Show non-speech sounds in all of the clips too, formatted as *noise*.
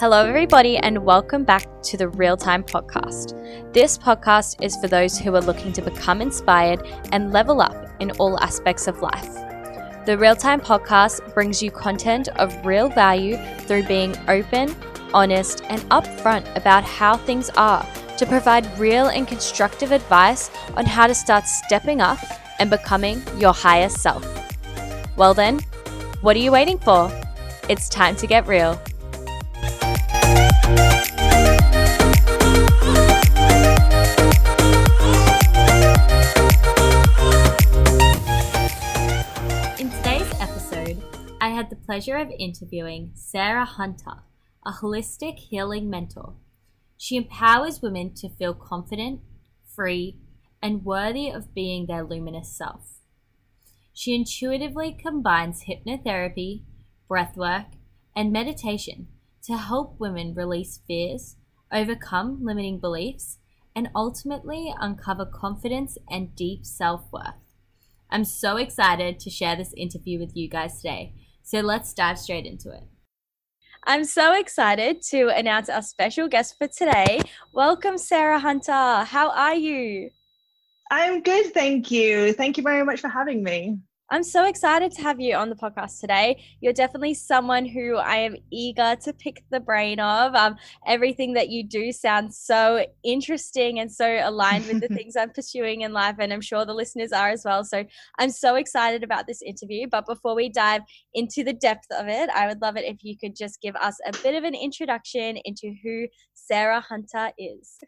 Hello, everybody, and welcome back to the Real Time Podcast. This podcast is for those who are looking to become inspired and level up in all aspects of life. The Real Time Podcast brings you content of real value through being open, honest, and upfront about how things are to provide real and constructive advice on how to start stepping up and becoming your higher self. Well, then, what are you waiting for? It's time to get real. Pleasure of interviewing Sarah Hunter, a holistic healing mentor. She empowers women to feel confident, free, and worthy of being their luminous self. She intuitively combines hypnotherapy, breathwork, and meditation to help women release fears, overcome limiting beliefs, and ultimately uncover confidence and deep self worth. I'm so excited to share this interview with you guys today. So let's dive straight into it. I'm so excited to announce our special guest for today. Welcome, Sarah Hunter. How are you? I'm good, thank you. Thank you very much for having me. I'm so excited to have you on the podcast today. You're definitely someone who I am eager to pick the brain of. Um, everything that you do sounds so interesting and so aligned with the *laughs* things I'm pursuing in life, and I'm sure the listeners are as well. So I'm so excited about this interview. But before we dive into the depth of it, I would love it if you could just give us a bit of an introduction into who Sarah Hunter is.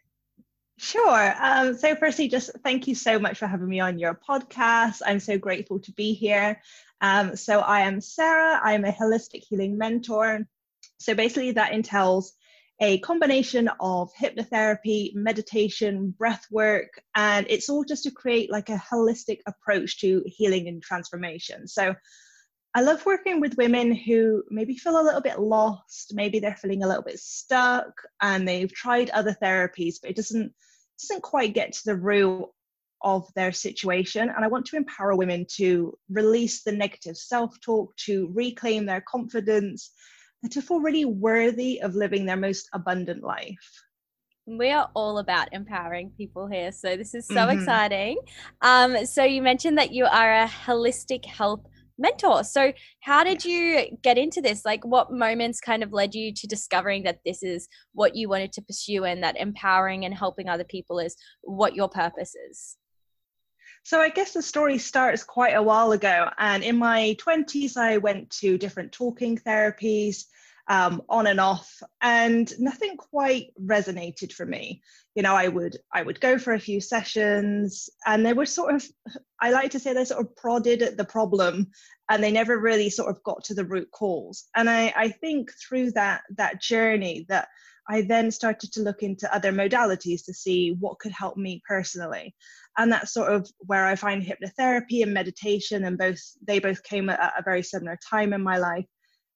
Sure. Um, so, firstly, just thank you so much for having me on your podcast. I'm so grateful to be here. Um, so, I am Sarah. I'm a holistic healing mentor. So, basically, that entails a combination of hypnotherapy, meditation, breath work, and it's all just to create like a holistic approach to healing and transformation. So, I love working with women who maybe feel a little bit lost, maybe they're feeling a little bit stuck and they've tried other therapies, but it doesn't doesn't quite get to the root of their situation. And I want to empower women to release the negative self talk, to reclaim their confidence, and to feel really worthy of living their most abundant life. We are all about empowering people here. So this is so mm-hmm. exciting. Um, so you mentioned that you are a holistic health mentor. So, how did you get into this? Like, what moments kind of led you to discovering that this is what you wanted to pursue and that empowering and helping other people is what your purpose is? So, I guess the story starts quite a while ago. And in my 20s, I went to different talking therapies um, on and off, and nothing quite resonated for me. You know, I would I would go for a few sessions, and they were sort of I like to say they sort of prodded at the problem, and they never really sort of got to the root cause. And I I think through that that journey that I then started to look into other modalities to see what could help me personally. And that's sort of where I find hypnotherapy and meditation, and both they both came at a very similar time in my life.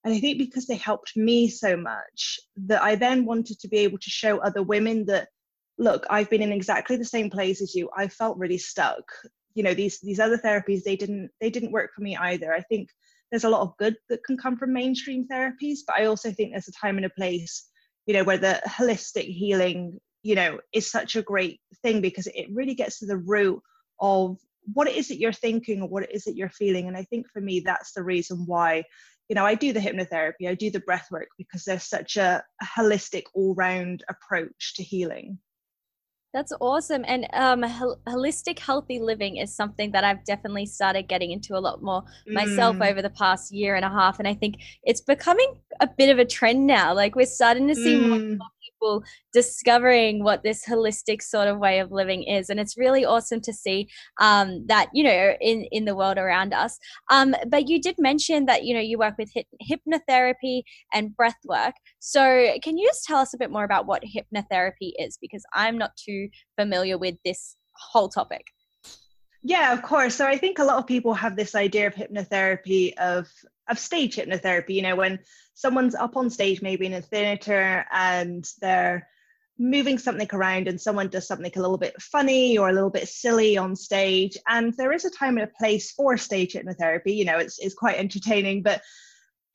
And I think because they helped me so much, that I then wanted to be able to show other women that, look, I've been in exactly the same place as you. I felt really stuck. You know, these these other therapies, they didn't they didn't work for me either. I think there's a lot of good that can come from mainstream therapies, but I also think there's a time and a place, you know, where the holistic healing, you know, is such a great thing because it really gets to the root of what it is that you're thinking or what it is that you're feeling. And I think for me, that's the reason why you know, I do the hypnotherapy, I do the breath work because there's such a, a holistic, all round approach to healing. That's awesome. And um, hol- holistic healthy living is something that I've definitely started getting into a lot more myself mm. over the past year and a half. And I think it's becoming a bit of a trend now. Like we're starting to see mm. more people discovering what this holistic sort of way of living is. And it's really awesome to see um, that you know in in the world around us. Um, but you did mention that you know you work with hypnotherapy and breath work. So can you just tell us a bit more about what hypnotherapy is? Because i'm not too familiar with this whole topic. Yeah, of course. So I think a lot of people have this idea of hypnotherapy of of stage hypnotherapy. You know, when someone's up on stage, maybe in a theater, and they're moving something around, and someone does something a little bit funny or a little bit silly on stage. And there is a time and a place for stage hypnotherapy. You know, it's it's quite entertaining, but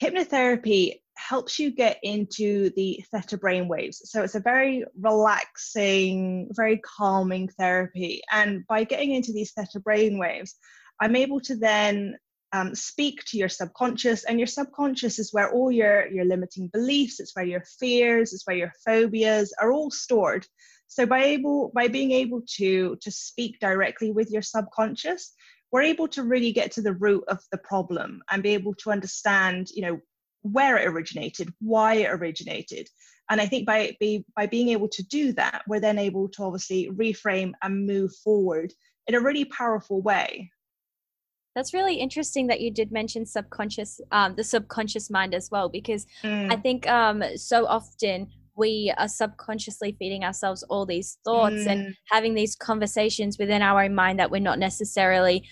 hypnotherapy helps you get into the theta brain waves. So it's a very relaxing, very calming therapy. And by getting into these theta brain waves, I'm able to then um, speak to your subconscious and your subconscious is where all your your limiting beliefs it's where your fears it's where your phobias are all stored. So by able by being able to to speak directly with your subconscious we're able to really get to the root of the problem and be able to understand you know where it originated why it originated. And i think by by, by being able to do that we're then able to obviously reframe and move forward in a really powerful way that's really interesting that you did mention subconscious, um, the subconscious mind as well, because mm. I think um, so often we are subconsciously feeding ourselves all these thoughts mm. and having these conversations within our own mind that we're not necessarily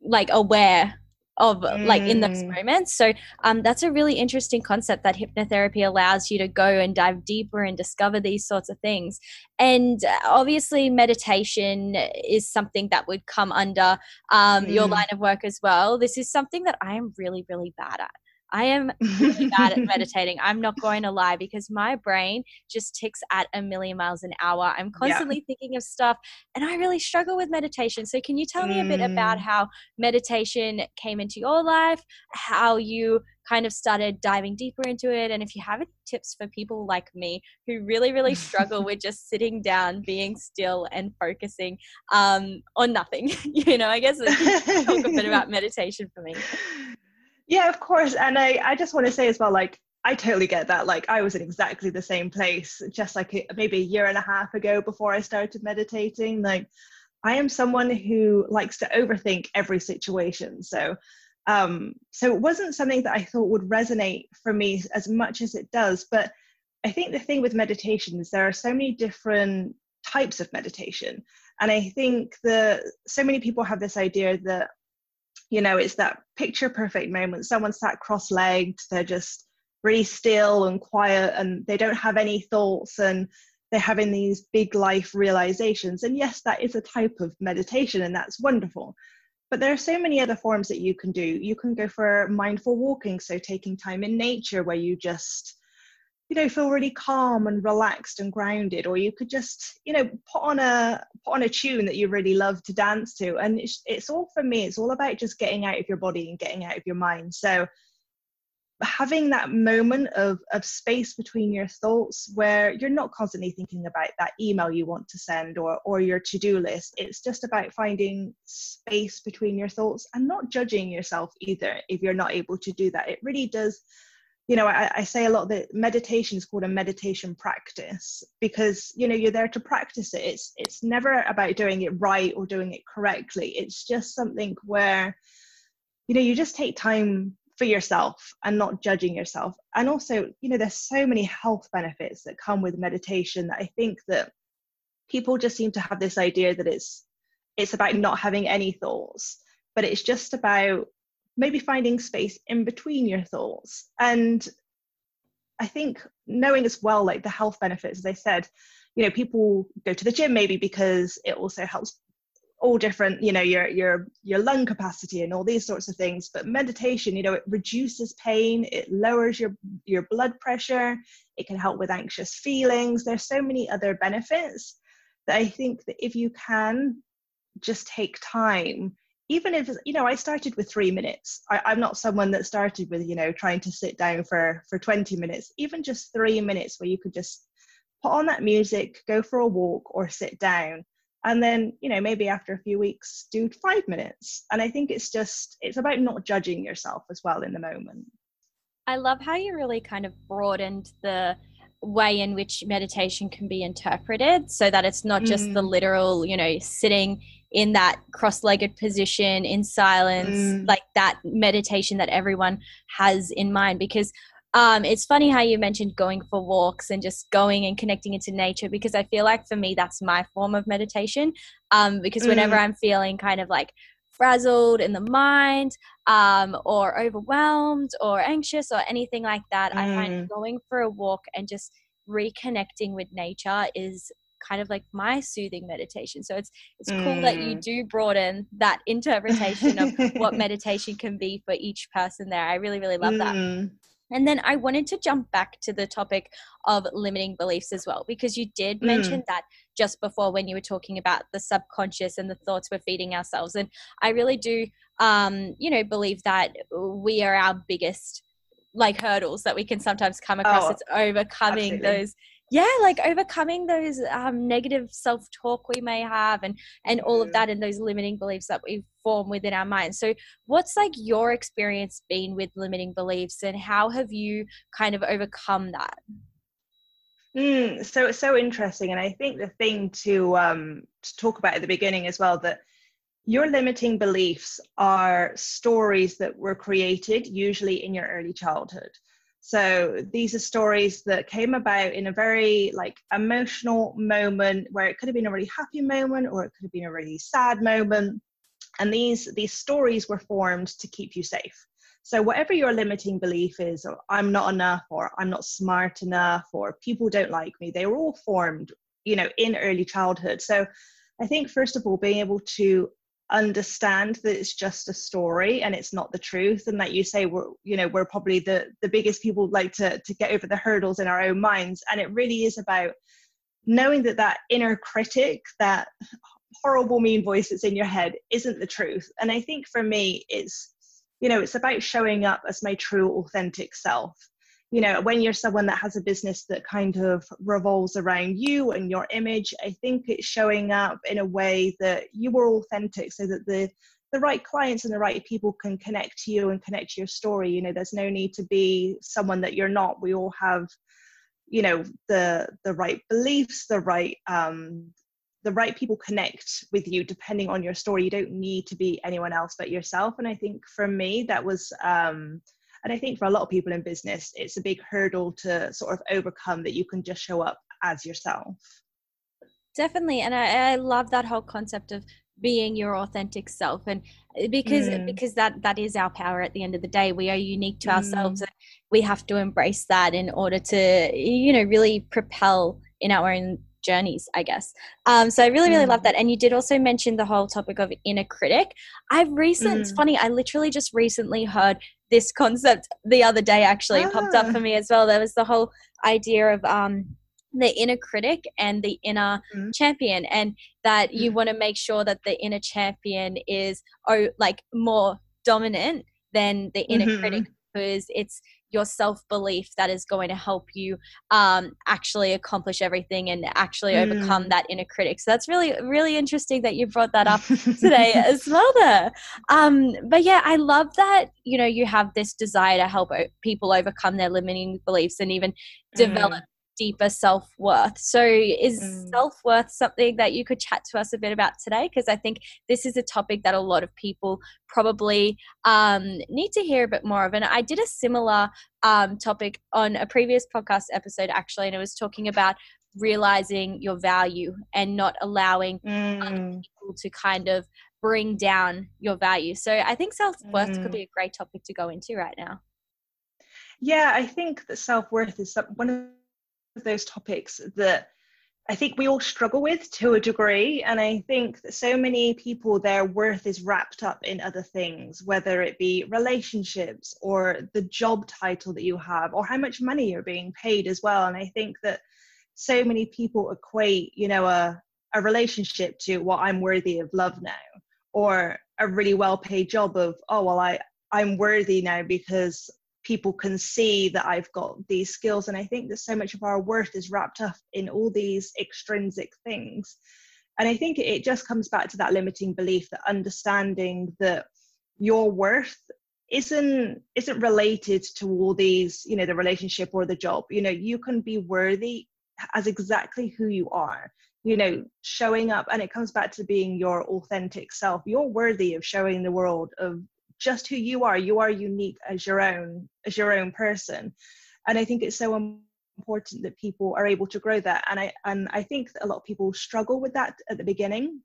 like aware of mm. like in those mm. moments so um, that's a really interesting concept that hypnotherapy allows you to go and dive deeper and discover these sorts of things and uh, obviously meditation is something that would come under um, mm. your line of work as well this is something that i am really really bad at I am *laughs* really bad at meditating. I'm not going to lie because my brain just ticks at a million miles an hour. I'm constantly yeah. thinking of stuff and I really struggle with meditation. So, can you tell me a bit about mm. how meditation came into your life, how you kind of started diving deeper into it, and if you have any tips for people like me who really, really struggle *laughs* with just sitting down, being still, and focusing um, on nothing? *laughs* you know, I guess talk a bit about meditation for me. Yeah, of course. And I, I just want to say as well, like, I totally get that. Like, I was in exactly the same place just like a, maybe a year and a half ago before I started meditating. Like, I am someone who likes to overthink every situation. So, um, so it wasn't something that I thought would resonate for me as much as it does. But I think the thing with meditation is there are so many different types of meditation. And I think that so many people have this idea that you know it's that picture perfect moment. Someone sat cross-legged they're just really still and quiet and they don't have any thoughts and they're having these big life realizations. And yes that is a type of meditation and that's wonderful. But there are so many other forms that you can do. You can go for mindful walking so taking time in nature where you just you know feel really calm and relaxed and grounded or you could just you know put on a put on a tune that you really love to dance to. And it's, it's all for me it's all about just getting out of your body and getting out of your mind. So having that moment of, of space between your thoughts where you're not constantly thinking about that email you want to send or, or your to-do list it's just about finding space between your thoughts and not judging yourself either if you're not able to do that. It really does you know I, I, say a lot that meditation is called a meditation practice because you know you're there to practice it. It's it's never about doing it right or doing it correctly. It's just something where you know you just take time for yourself and not judging yourself. And also you know there's so many health benefits that come with meditation that i think that people just seem to have this idea that it's it's about not having any thoughts but it's just about maybe finding space in between your thoughts. And i think knowing as well like the health benefits as i said you know people go to the gym maybe because it also helps all different you know your your your lung capacity and all these sorts of things. But meditation you know it reduces pain it lowers your your blood pressure it can help with anxious feelings. There's so many other benefits that i think that if you can just take time even if you know i started with three minutes. I, am not someone that started with you know trying to sit down for for 20 minutes. Even just three minutes where you could just put on that music go for a walk or sit down. And then you know maybe after a few weeks do five minutes. And i think it's just it's about not judging yourself as well in the moment. I love how you really kind of broadened the way in which meditation can be interpreted so that it's not just mm. the literal you know sitting in that cross-legged position in silence mm. like that meditation that everyone has in mind because um, it's funny how you mentioned going for walks and just going and connecting into nature because I feel like for me that's my form of meditation. Um, because whenever mm. I'm feeling kind of like frazzled in the mind um, or overwhelmed or anxious or anything like that, mm. I find mm. going for a walk and just reconnecting with nature is kind of like my soothing meditation. So it's it's mm. cool that you mm. do broaden that interpretation of what *laughs* meditation can be for each person there. I really, really love that. Mm. And then I wanted to jump back to the topic of limiting beliefs as well, because you did mm. mention that just before when you were talking about the subconscious and the thoughts we're feeding ourselves. And I really do, um, you know, believe that we are our biggest like hurdles that we can sometimes come across. Oh, it's overcoming absolutely. those yeah like overcoming those um, negative self-talk we may have and and all of that and those limiting beliefs that we form within our minds so what's like your experience been with limiting beliefs and how have you kind of overcome that? Mm, so it's so interesting and i think the thing to um to talk about at the beginning as well that your limiting beliefs are stories that were created usually in your early childhood so these are stories that came about in a very like emotional moment where it could have been a really happy moment or it could have been a really sad moment. And these these stories were formed to keep you safe. So whatever your limiting belief is, or I'm not enough, or I'm not smart enough, or people don't like me, they were all formed, you know, in early childhood. So I think first of all, being able to understand that it's just a story and it's not the truth. And that you say we're you know we're probably the the biggest people like to to get over the hurdles in our own minds. And it really is about knowing that that inner critic that horrible mean voice that's in your head isn't the truth. And i think for me it's you know it's about showing up as my true authentic self you know when you're someone that has a business that kind of revolves around you and your image i think it's showing up in a way that you are authentic so that the the right clients and the right people can connect to you and connect to your story. You know there's no need to be someone that you're not. We all have you know the the right beliefs the right um the right people connect with you depending on your story. You don't need to be anyone else but yourself. And i think for me that was um and I think for a lot of people in business, it's a big hurdle to sort of overcome that you can just show up as yourself. Definitely. And I, I love that whole concept of being your authentic self and uh, because mm. because that that is our power at the end of the day we are unique to mm. ourselves and we have to embrace that in order to you know really propel in our own journeys i guess um, so i really really mm. love that and you did also mention the whole topic of inner critic i've recent it's mm. funny i literally just recently heard this concept the other day actually ah. popped up for ah. me as well. There was the whole idea of um, the inner critic and the inner mm-hmm. champion, and that you mm-hmm. want to make sure that the inner champion is oh like more dominant than the inner mm-hmm. critic because it's your self belief that is going to help you um, actually accomplish everything and actually mm. overcome that inner critic. So that's really, really interesting that you brought that up *laughs* today as well. There, um, but yeah, I love that you know you have this desire to help people overcome their limiting beliefs and even develop mm deeper self worth. So, is mm. self worth something that you could chat to us a bit about today? Because I think this is a topic that a lot of people probably um, need to hear a bit more of. And I did a similar um, topic on a previous podcast episode, actually, and it was talking about realizing your value and not allowing mm. people to kind of bring down your value. So, I think self worth mm. could be a great topic to go into right now. Yeah, I think that self worth is one of of those topics that I think we all struggle with to a degree. And I think that so many people, their worth is wrapped up in other things, whether it be relationships or the job title that you have or how much money you're being paid as well. And I think that so many people equate, you know, a, a relationship to, well, I'm worthy of love now, or a really well paid job of, oh, well, I, I'm worthy now because people can see that I've got these skills. And I think that so much of our worth is wrapped up in all these extrinsic things. And I think it just comes back to that limiting belief that understanding that your worth isn't isn't related to all these you know the relationship or the job you know you can be worthy as exactly who you are you know showing up and it comes back to being your authentic self you're worthy of showing the world of just who you are. You are unique as your own as your own person. And i think it's so important that people are able to grow that. And i and i think a lot of people struggle with that at the beginning.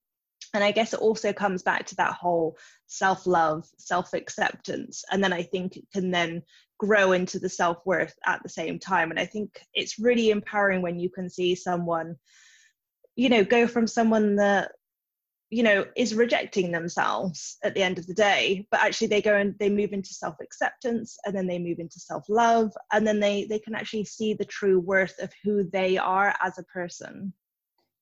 And i guess it also comes back to that whole self-love self-acceptance. And then i think it can then grow into the self-worth at the same time. And i think it's really empowering when you can see someone you know go from someone that you know is rejecting themselves at the end of the day. But actually they go and they move into self-acceptance and then they move into self-love and then they they can actually see the true worth of who they are as a person.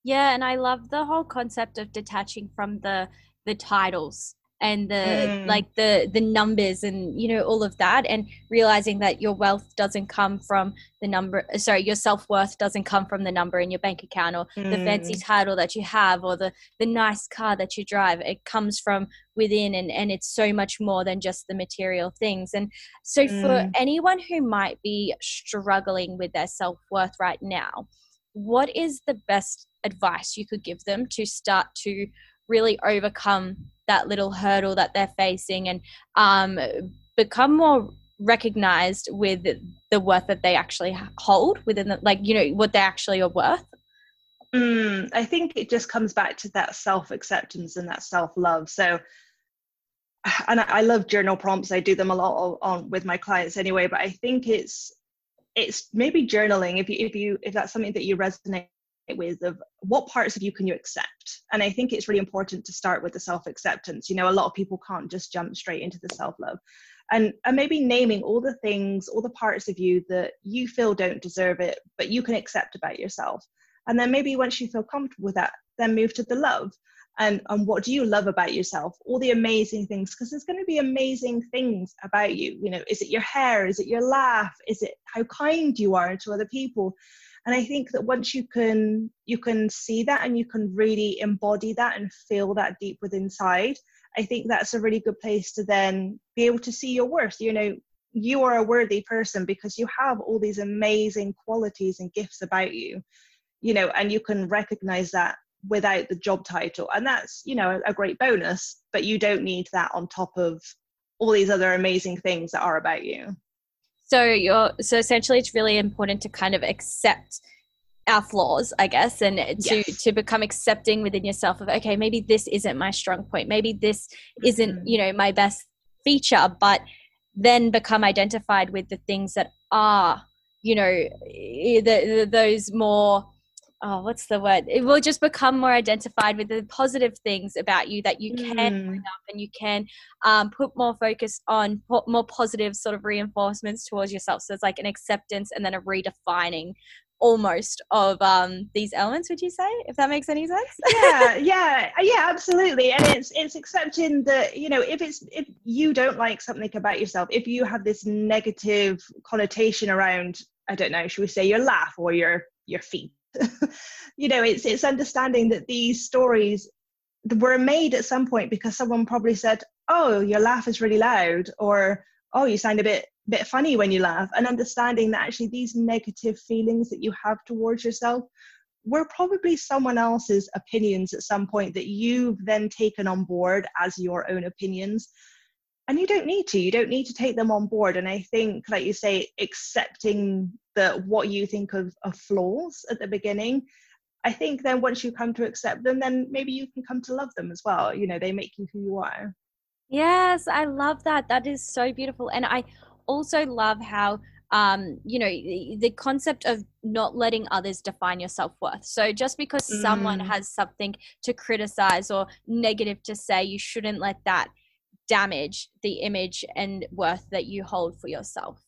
Yeah and i love the whole concept of detaching from the the titles and the mm. like the the numbers and you know all of that and realizing that your wealth doesn't come from the number sorry your self-worth doesn't come from the number in your bank account or mm. the fancy mm. title that you have or the the nice car that you drive it comes from within and and it's so much more than just the material things and so mm. for anyone who might be struggling with their self-worth right now what is the best advice you could give them to start to really overcome that little hurdle that they're facing and um, become more recognized with the worth that they actually hold within the, like you know what they actually are worth. Mm, i think it just comes back to that self-acceptance and that self-love. So *sighs* and I, love journal prompts. I do them a lot on with my clients anyway but i think it's it's maybe journaling if you if you if that's something that you resonate with of what parts of you can you accept? And i think it's really important to start with the self acceptance you know a lot of people can't just jump straight into the self love and and maybe naming all the things all the parts of you that you feel don't deserve it but you can accept about yourself. And then maybe once you feel comfortable with that then move to the love. And and what do you love about yourself? All the amazing things because there's going to be amazing things about you. You know is it your hair? Is it your laugh? Is it how kind you are to other people and i think that once you can you can see that and you can really embody that and feel that deep within inside i think that's a really good place to then be able to see your worth. You know you are a worthy person because you have all these amazing qualities and gifts about you you know and you can recognize that without the job title. And that's you know a great bonus but you don't need that on top of all these other amazing things that are about you so you're so essentially it's really important to kind of accept our flaws i guess and to yes. to become accepting within yourself of okay maybe this isn't my strong point maybe this isn't mm-hmm. you know my best feature but then become identified with the things that are you know the, the, those more oh what's the word? It will just become more identified with the positive things about you that you can mm. bring up and you can um, put more focus on put more positive sort of reinforcements towards yourself. So it's like an acceptance and then a redefining almost of um these elements would you say if that makes any sense? Yeah *laughs* yeah yeah absolutely. And it's it's accepting that you know if it's if you don't like something about yourself if you have this negative connotation around i don't know should we say your laugh or your your feet *laughs* you know it's it's understanding that these stories were made at some point because someone probably said oh your laugh is really loud or oh you sound a bit bit funny when you laugh and understanding that actually these negative feelings that you have towards yourself were probably someone else's opinions at some point that you've then taken on board as your own opinions and you don't need to you don't need to take them on board. And i think like you say accepting that what you think of, of flaws at the beginning i think then once you come to accept them then maybe you can come to love them as well. You know they make you who you are. Yes i love that. That is so beautiful. And i also love how um, you know, the concept of not letting others define your self worth. So just because mm. someone has something to criticize or negative to say, you shouldn't let that damage the image and worth that you hold for yourself.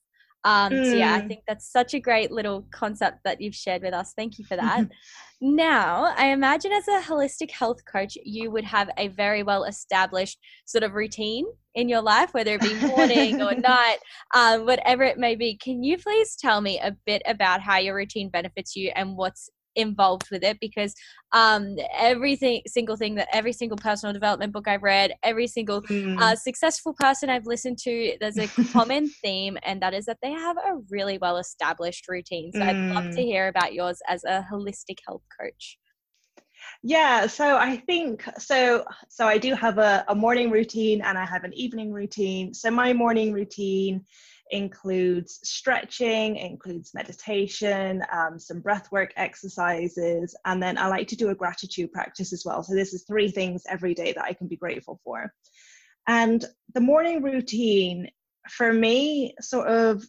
Um, mm. So yeah, I mm. think that's such a great little concept that you've shared with us. Thank you for that. *laughs* now, I imagine as a holistic health coach, you would have a very well established sort of routine in your life, whether it be morning or *laughs* night, um, whatever it may be. Can you please tell me a bit about how your routine benefits you and what's involved with it because um, everything single thing that every single personal development book I've read, every single mm. uh, successful person I've listened to, there's a *laughs* common theme, and that is that they have a really well established routine. So mm. I'd love to mm. hear about yours as a holistic health coach. Yeah, so I think so. So I do have a, a morning routine and I have an evening routine. So my morning routine includes stretching, includes meditation, um, some breathwork exercises, and then I like to do a gratitude practice as well. So this is three things every day that I can be grateful for. And the morning routine for me sort of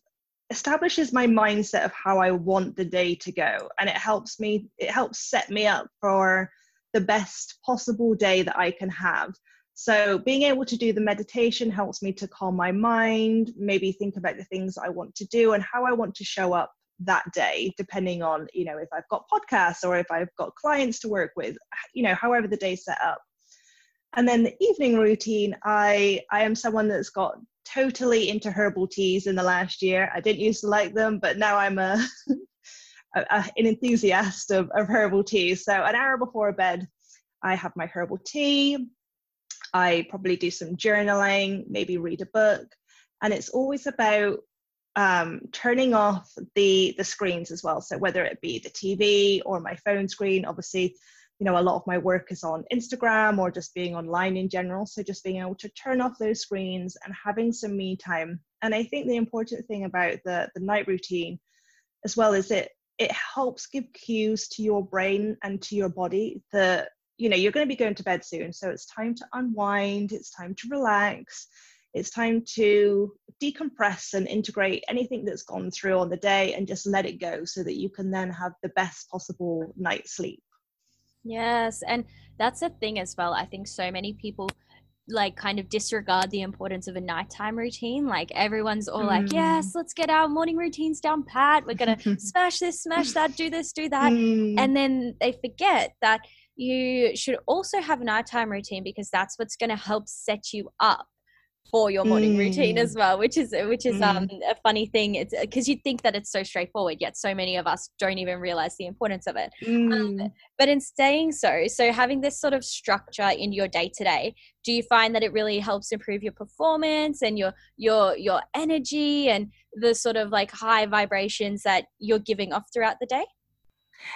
establishes my mindset of how I want the day to go. And it helps me, it helps set me up for the best possible day that I can have. So being able to do the meditation helps me to calm my mind, maybe think about the things I want to do and how I want to show up that day depending on you know if i've got podcasts or if i've got clients to work with you know however the day's set up. And then the evening routine i i am someone that's got totally into herbal teas in the last year. I didn't used to like them but now i'm a, *laughs* a, a an enthusiast of, of herbal teas. So an hour before bed i have my herbal tea I probably do some journaling, maybe read a book. And it's always about um, turning off the the screens as well. So whether it be the TV or my phone screen, obviously, you know, a lot of my work is on Instagram or just being online in general. So just being able to turn off those screens and having some me time. And I think the important thing about the the night routine as well is it it helps give cues to your brain and to your body that you know you're going to be going to bed soon so it's time to unwind it's time to relax it's time to decompress and integrate anything that's gone through on the day and just let it go so that you can then have the best possible night's sleep yes and that's the thing as well i think so many people like kind of disregard the importance of a nighttime routine. Like everyone's all mm. like, yes, let's get our morning routines down pat. We're to *laughs* smash this, smash that, do this, do that. Mm. And then they forget that you should also have a nighttime routine because that's what's going to help set you up for your morning mm. routine as well which is which is um, mm. um, a funny thing it's because you think that it's so straightforward yet so many of us don't even realize the importance of it um, mm. um, but in staying so so having this sort of structure in your day to day do you find that it really helps improve your performance and your your your energy and the sort of like high vibrations that you're giving off throughout the day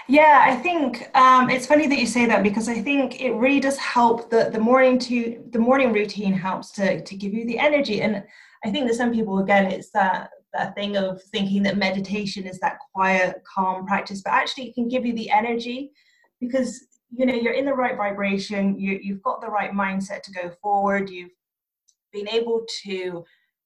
yeah, I think um, it's funny that you say that because I think it really does help. the The morning to the morning routine helps to to give you the energy, and I think that some people again it's that that thing of thinking that meditation is that quiet, calm practice, but actually it can give you the energy because you know you're in the right vibration. You you've got the right mindset to go forward. You've been able to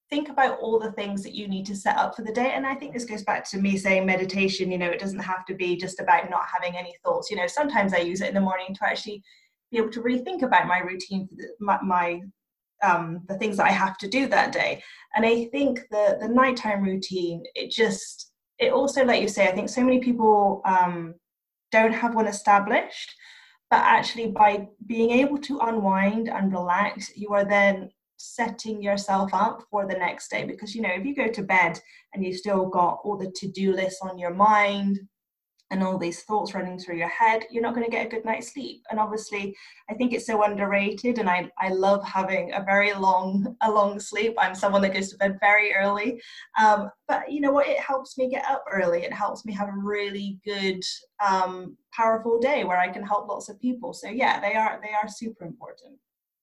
think about all the things that you need to set up for the day. And i think this goes back to me saying meditation you know it doesn't have to be just about not having any thoughts. You know sometimes i use it in the morning to actually be able to really think about my routine my, my um, the things that i have to do that day. And i think the the nighttime routine it just it also like you say i think so many people um, don't have one established but actually by being able to unwind and relax you are then setting yourself up for the next day. Because you know if you go to bed and you've still got all the to-do lists on your mind and all these thoughts running through your head you're not going to get a good night's sleep. And obviously i think it's so underrated and i i love having a very long a long sleep. I'm someone that goes to bed very early. Um, but you know what? It helps me get up early. It helps me have a really good um, powerful day where i can help lots of people. So yeah they are they are super important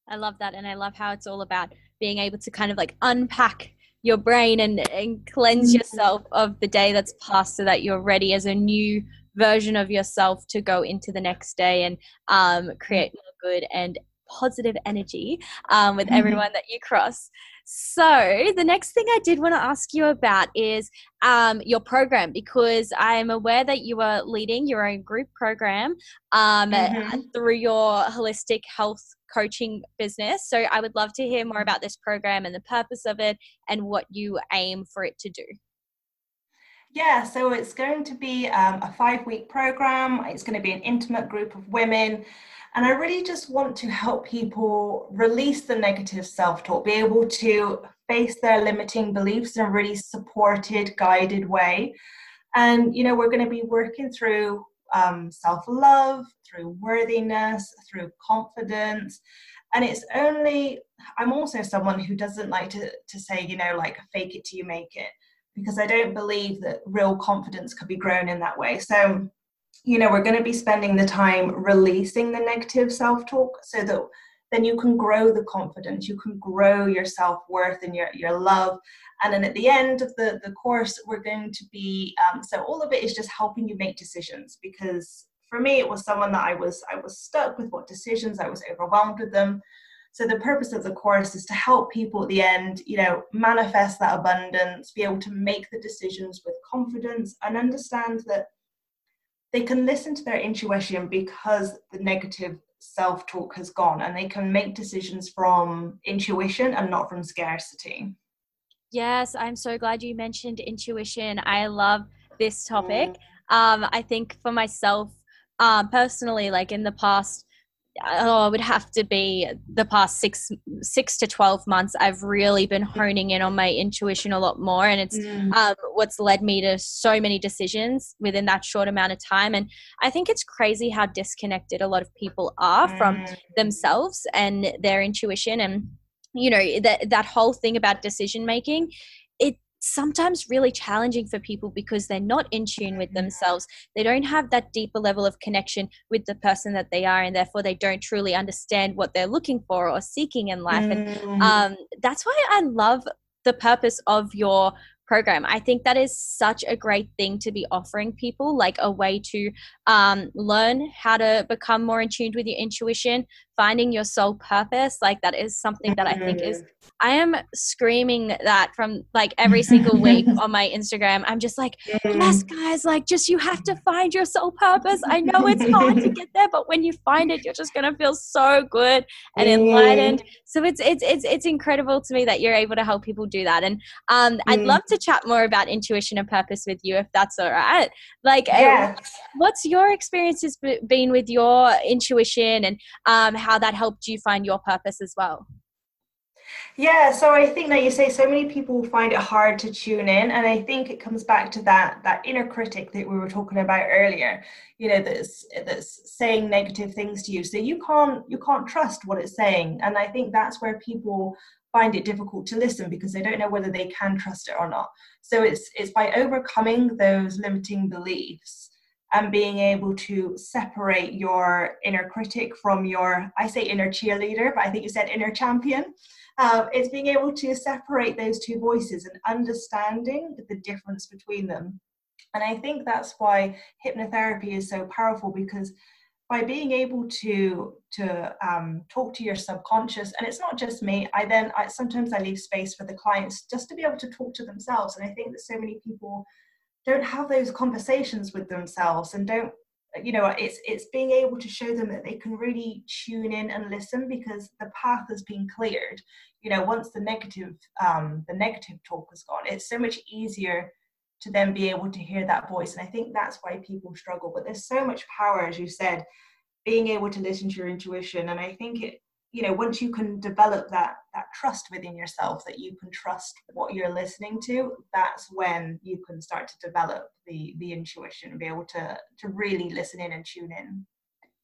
I love that. And I love how it's all about being able to kind of like unpack your brain and, and cleanse mm-hmm. yourself of the day that's passed so that you're ready as a new version of yourself to go into the next day and um, create more good and positive energy um, with mm-hmm. everyone that you cross. So, the next thing I did want to ask you about is um, your program because I am aware that you are leading your own group program um, mm-hmm. through your holistic health coaching business. So, I would love to hear more about this program and the purpose of it and what you aim for it to do. Yeah, so it's going to be um, a five week program. It's going to be an intimate group of women. And I really just want to help people release the negative self talk, be able to face their limiting beliefs in a really supported, guided way. And, you know, we're going to be working through um, self love, through worthiness, through confidence. And it's only, I'm also someone who doesn't like to, to say, you know, like fake it till you make it, because I don't believe that real confidence could be grown in that way. So, you know, we're going to be spending the time releasing the negative self talk so that then you can grow the confidence, you can grow your self worth and your, your love. And then at the end of the, the course, we're going to be, um, so all of it is just helping you make decisions because for me, it was someone that I was, I was stuck with what decisions, I was overwhelmed with them. So the purpose of the course is to help people at the end, you know, manifest that abundance, be able to make the decisions with confidence and understand that they can listen to their intuition because the negative self talk has gone and they can make decisions from intuition and not from scarcity. Yes, I'm so glad you mentioned intuition. I love this topic. Mm. Um, I think for myself, um, personally, like in the past, oh, it would have to be the past six six to twelve months. I've really been honing in on my intuition a lot more, and it's mm. um, what's led me to so many decisions within that short amount of time. And I think it's crazy how disconnected a lot of people are mm. from themselves and their intuition and you know that that whole thing about decision making sometimes really challenging for people because they're not in tune with themselves. They don't have that deeper level of connection with the person that they are, and therefore they don't truly understand what they're looking for or seeking in life. And mm. um, that's why I love the purpose of your program. I think that is such a great thing to be offering people, like a way to um, learn how to become more in tune with your intuition, finding your soul purpose. Like that is something that I think is. I am screaming that from like every single week *laughs* on my Instagram. I'm just like, yes, guys, like just you have to find your soul purpose. I know it's hard to get there, but when you find it, you're just gonna feel so good and enlightened. So it's it's it's it's incredible to me that you're able to help people do that. And um, I'd love to chat more about intuition and purpose with you if that's all right. Like, uh, yeah. what's your experiences been with your intuition and um, how that helped you find your purpose as well? Yeah, so I think that you say so many people find it hard to tune in, and I think it comes back to that that inner critic that we were talking about earlier. You know, that's that's saying negative things to you, so you can't you can't trust what it's saying, and I think that's where people find it difficult to listen because they don't know whether they can trust it or not. So it's it's by overcoming those limiting beliefs and being able to separate your inner critic from your I say inner cheerleader, but I think you said inner champion. Um, it's being able to separate those two voices and understanding the difference between them. And I think that's why hypnotherapy is so powerful because by being able to to um, talk to your subconscious and it's not just me i then I, sometimes i leave space for the clients just to be able to talk to themselves and i think that so many people don't have those conversations with themselves and don't you know it's it's being able to show them that they can really tune in and listen because the path has been cleared. You know once the negative um the negative talk has gone it's so much easier to then be able to hear that voice. And I think that's why people struggle. But there's so much power, as you said, being able to listen to your intuition. And I think it, you know, once you can develop that that trust within yourself, that you can trust what you're listening to, that's when you can start to develop the the intuition and be able to to really listen in and tune in.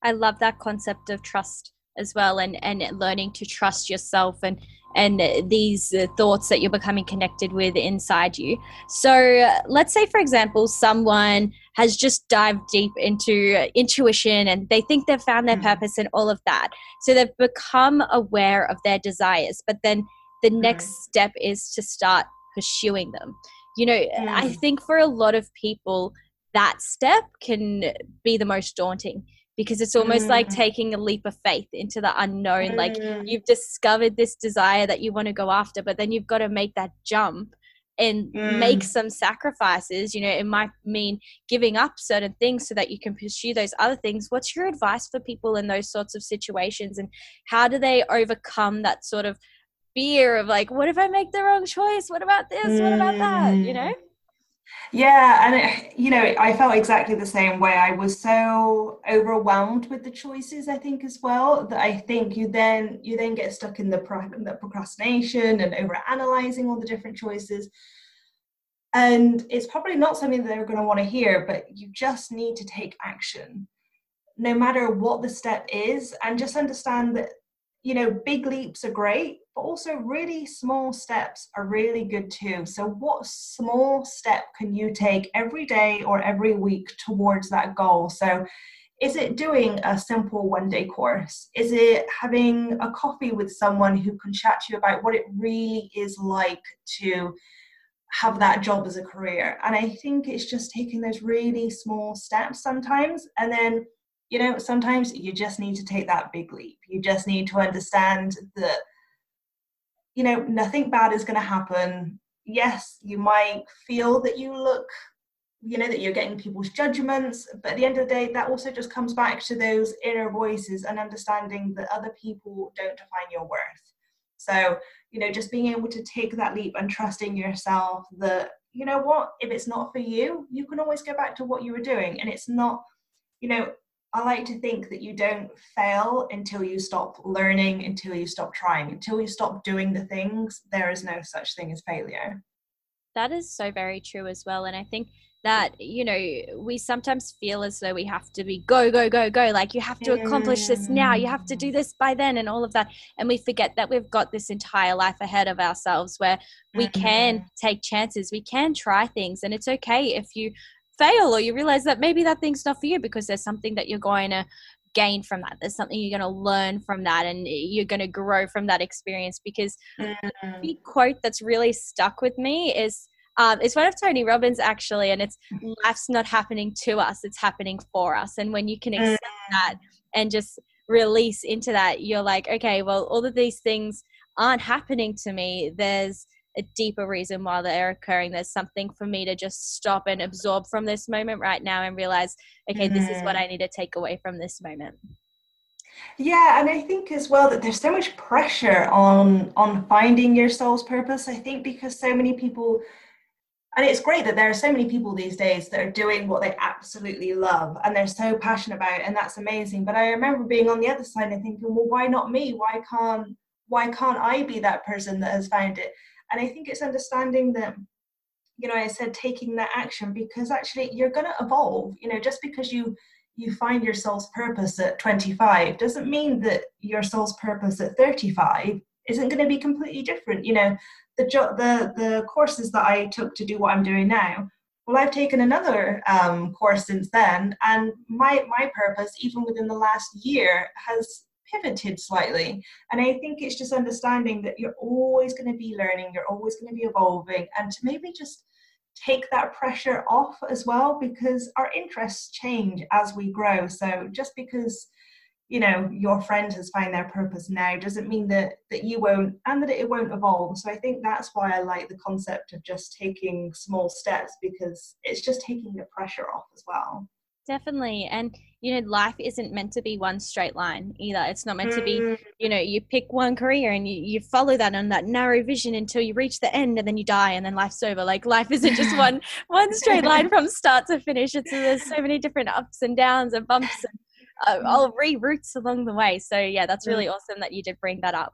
I love that concept of trust as well and and learning to trust yourself and and these uh, thoughts that you're becoming connected with inside you. So, let's say, for example, someone has just dived deep into intuition and they think they've found their mm. purpose and all of that. So, they've become aware of their desires, but then the mm. next step is to start pursuing them. You know, mm. I think for a lot of people, that step can be the most daunting because it's almost mm. like taking a leap of faith into the unknown. Mm. Like you've discovered this desire that you want to go after, but then you've got to make that jump and mm. make some sacrifices. You know, it might mean giving up certain things so that you can pursue those other things. What's your advice for people in those sorts of situations and how do they overcome that sort of fear of like, what if I make the wrong choice? What about this? What about that? You know? Yeah, and it, you know, I felt exactly the same way. I was so overwhelmed with the choices. I think as well that I think you then you then get stuck in the, pro- the procrastination and over analyzing all the different choices. And it's probably not something that they're going to want to hear, but you just need to take action, no matter what the step is, and just understand that you know big leaps are great but also really small steps are really good too. So, what small step can you take every day or every week towards that goal? So, is it doing a simple one day course? Is it having a coffee with someone who can chat to you about what it really is like to have that job as a career? And I think it's just taking those really small steps sometimes. And then, you know, sometimes you just need to take that big leap. You just need to understand that you know, nothing bad is going to happen. Yes, you might feel that you look you know that you're getting people's judgments but at the end of the day that also just comes back to those inner voices and understanding that other people don't define your worth so you know just being able to take that leap and trusting yourself that you know what if it's not for you you can always go back to what you were doing and it's not you know i like to think that you don't fail until you stop learning until you stop trying until you stop doing the things there is no such thing as failure that is so very true as well and i think that you know we sometimes feel as though we have to be go go go go like you have to accomplish this now you have to do this by then and all of that and we forget that we've got this entire life ahead of ourselves where we can mm-hmm. take chances we can try things and it's okay if you fail or you realize that maybe that thing's not for you because there's something that you're going to gain from that there's something you're going to learn from that and you're going to grow from that experience because mm. the big quote that's really stuck with me is um, it's one of Tony Robbins actually, and it's mm. life's not happening to us; it's happening for us. And when you can accept mm. that and just release into that, you're like, okay, well, all of these things aren't happening to me. There's a deeper reason why they're occurring. There's something for me to just stop and absorb from this moment right now and realize, okay, mm this is what mm. I need to take away from this moment. Yeah, and I think as well that there's so much pressure on on finding your soul's purpose. I think because so many people and it's great that there are so many people these days that are doing what they absolutely love and they're so passionate about it and that's amazing but i remember being on the other side and thinking well why not me why can't why can't i be that person that has found it and i think it's understanding that you know i said taking that action because actually you're going to evolve you know just because you you find your soul's purpose at 25 doesn't mean that your soul's purpose at 35 isn't going to be completely different you know the jo- the the courses that I took to do what I'm doing now. Well, I've taken another um, course since then, and my my purpose, even within the last year, has pivoted slightly. And I think it's just understanding that you're always going to be learning, you're always going to be evolving, and to maybe just take that pressure off as well because our interests change as we grow. So just because you know your friend has found their purpose now doesn't mean that that you won't and that it won't evolve so i think that's why i like the concept of just taking small steps because it's just taking the pressure off as well definitely and you know life isn't meant to be one straight line either it's not meant mm. to be mm. you know you pick one career and you, you follow that on that narrow vision until you reach the end and then you die and then life's over like life isn't just one *laughs* one straight line *laughs* from start to finish it's there's so many different ups and downs and bumps and uh, mm-hmm. I'll reroutes along the way. So yeah, that's really mm. awesome that you did bring that up.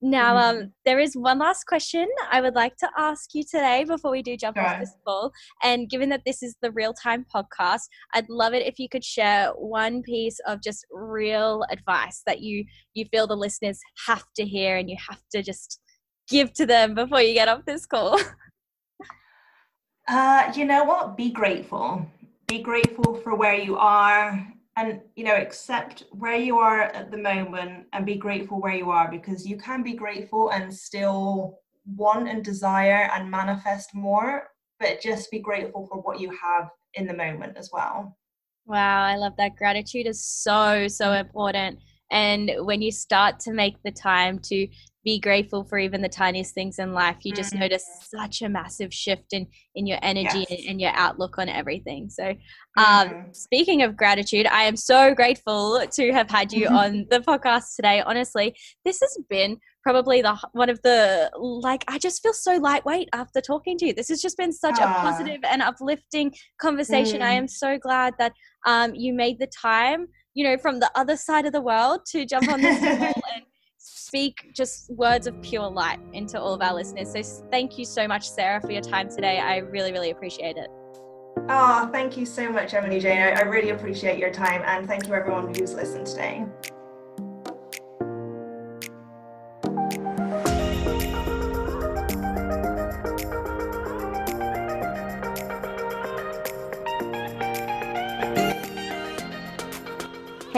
Now, mm-hmm. um, there is one last question I would like to ask you today before we do jump off this call. And given that this is the real time podcast, I'd love it if you could share one piece of just real advice that you you feel the listeners have to hear and you have to just give to them before you get off this call. Uh, you know what? Be grateful. Be grateful for where you are and you know accept where you are at the moment and be grateful where you are because you can be grateful and still want and desire and manifest more but just be grateful for what you have in the moment as well. Wow i love that. Gratitude is so so important. And when you start to make the time to be grateful for even the tiniest things in life you just mm-hmm. notice such a massive shift in in your energy yes. and, your outlook on everything so um mm-hmm. speaking of gratitude i am so grateful to have had you on *laughs* the podcast today honestly this has been probably the one of the like i just feel so lightweight after talking to you this has just been such a ah. positive and uplifting conversation mm. i am so glad that um you made the time you know from the other side of the world to jump on this call *laughs* and speak just words of pure light into all of our listeners. So thank you so much, Sarah, for your time today. I really, really appreciate it. Oh, thank you so much, Emily Jane. I really appreciate your time and thank you everyone who's listened today.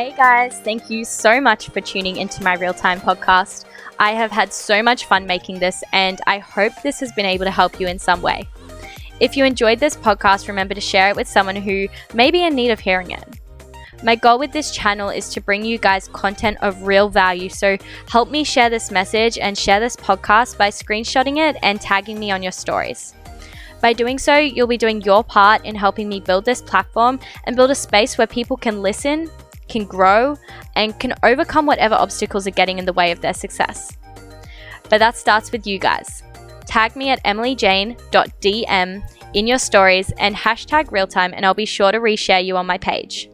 Hey guys, thank you so much for tuning into my real time podcast. I have had so much fun making this, and I hope this has been able to help you in some way. If you enjoyed this podcast, remember to share it with someone who may be in need of hearing it. My goal with this channel is to bring you guys content of real value, so help me share this message and share this podcast by screenshotting it and tagging me on your stories. By doing so, you'll be doing your part in helping me build this platform and build a space where people can listen, can grow, and can overcome whatever obstacles are getting in the way of their success. But that starts with you guys. Tag me at emilyjane.dm in your stories and hashtag realtime, and I'll be sure to reshare you on my page.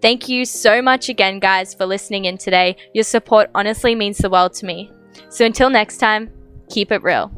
Thank you so much again, guys, for listening in today. Your support honestly means the world to me. So until next time, keep it real.